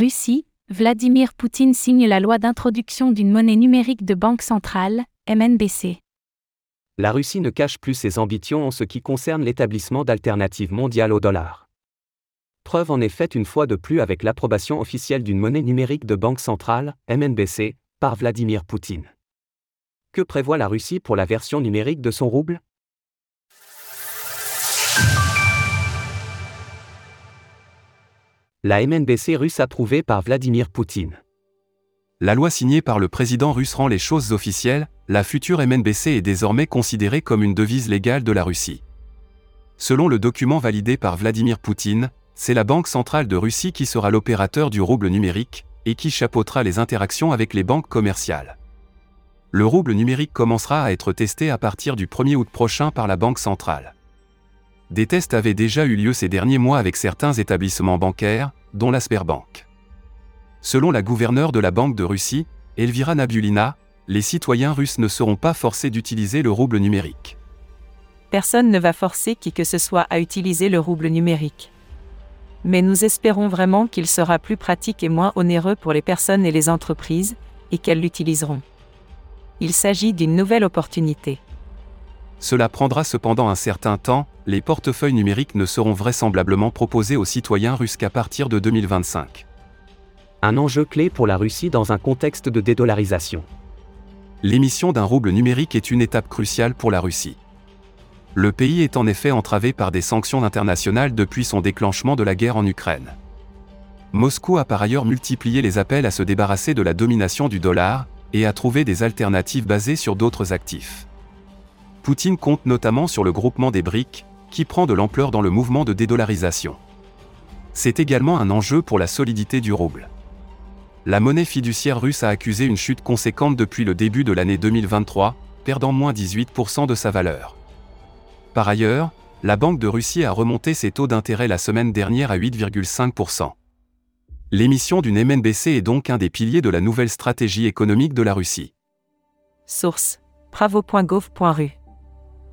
Russie, Vladimir Poutine signe la loi d'introduction d'une monnaie numérique de banque centrale, MNBC. La Russie ne cache plus ses ambitions en ce qui concerne l'établissement d'alternatives mondiales au dollar. Preuve en est faite une fois de plus avec l'approbation officielle d'une monnaie numérique de banque centrale, MNBC, par Vladimir Poutine. Que prévoit la Russie pour la version numérique de son rouble? La MNBC russe approuvée par Vladimir Poutine. La loi signée par le président russe rend les choses officielles, la future MNBC est désormais considérée comme une devise légale de la Russie. Selon le document validé par Vladimir Poutine, c'est la Banque centrale de Russie qui sera l'opérateur du rouble numérique, et qui chapeautera les interactions avec les banques commerciales. Le rouble numérique commencera à être testé à partir du 1er août prochain par la Banque centrale. Des tests avaient déjà eu lieu ces derniers mois avec certains établissements bancaires, dont la Sberbank. Selon la gouverneure de la Banque de Russie, Elvira Nabulina, les citoyens russes ne seront pas forcés d'utiliser le rouble numérique. Personne ne va forcer qui que ce soit à utiliser le rouble numérique. Mais nous espérons vraiment qu'il sera plus pratique et moins onéreux pour les personnes et les entreprises, et qu'elles l'utiliseront. Il s'agit d'une nouvelle opportunité. Cela prendra cependant un certain temps, les portefeuilles numériques ne seront vraisemblablement proposés aux citoyens russes qu'à partir de 2025. Un enjeu clé pour la Russie dans un contexte de dédollarisation. L'émission d'un rouble numérique est une étape cruciale pour la Russie. Le pays est en effet entravé par des sanctions internationales depuis son déclenchement de la guerre en Ukraine. Moscou a par ailleurs multiplié les appels à se débarrasser de la domination du dollar, et à trouver des alternatives basées sur d'autres actifs. Poutine compte notamment sur le groupement des BRICS, qui prend de l'ampleur dans le mouvement de dédollarisation. C'est également un enjeu pour la solidité du rouble. La monnaie fiduciaire russe a accusé une chute conséquente depuis le début de l'année 2023, perdant moins 18% de sa valeur. Par ailleurs, la Banque de Russie a remonté ses taux d'intérêt la semaine dernière à 8,5%. L'émission d'une MNBC est donc un des piliers de la nouvelle stratégie économique de la Russie. Source bravo.gov.ru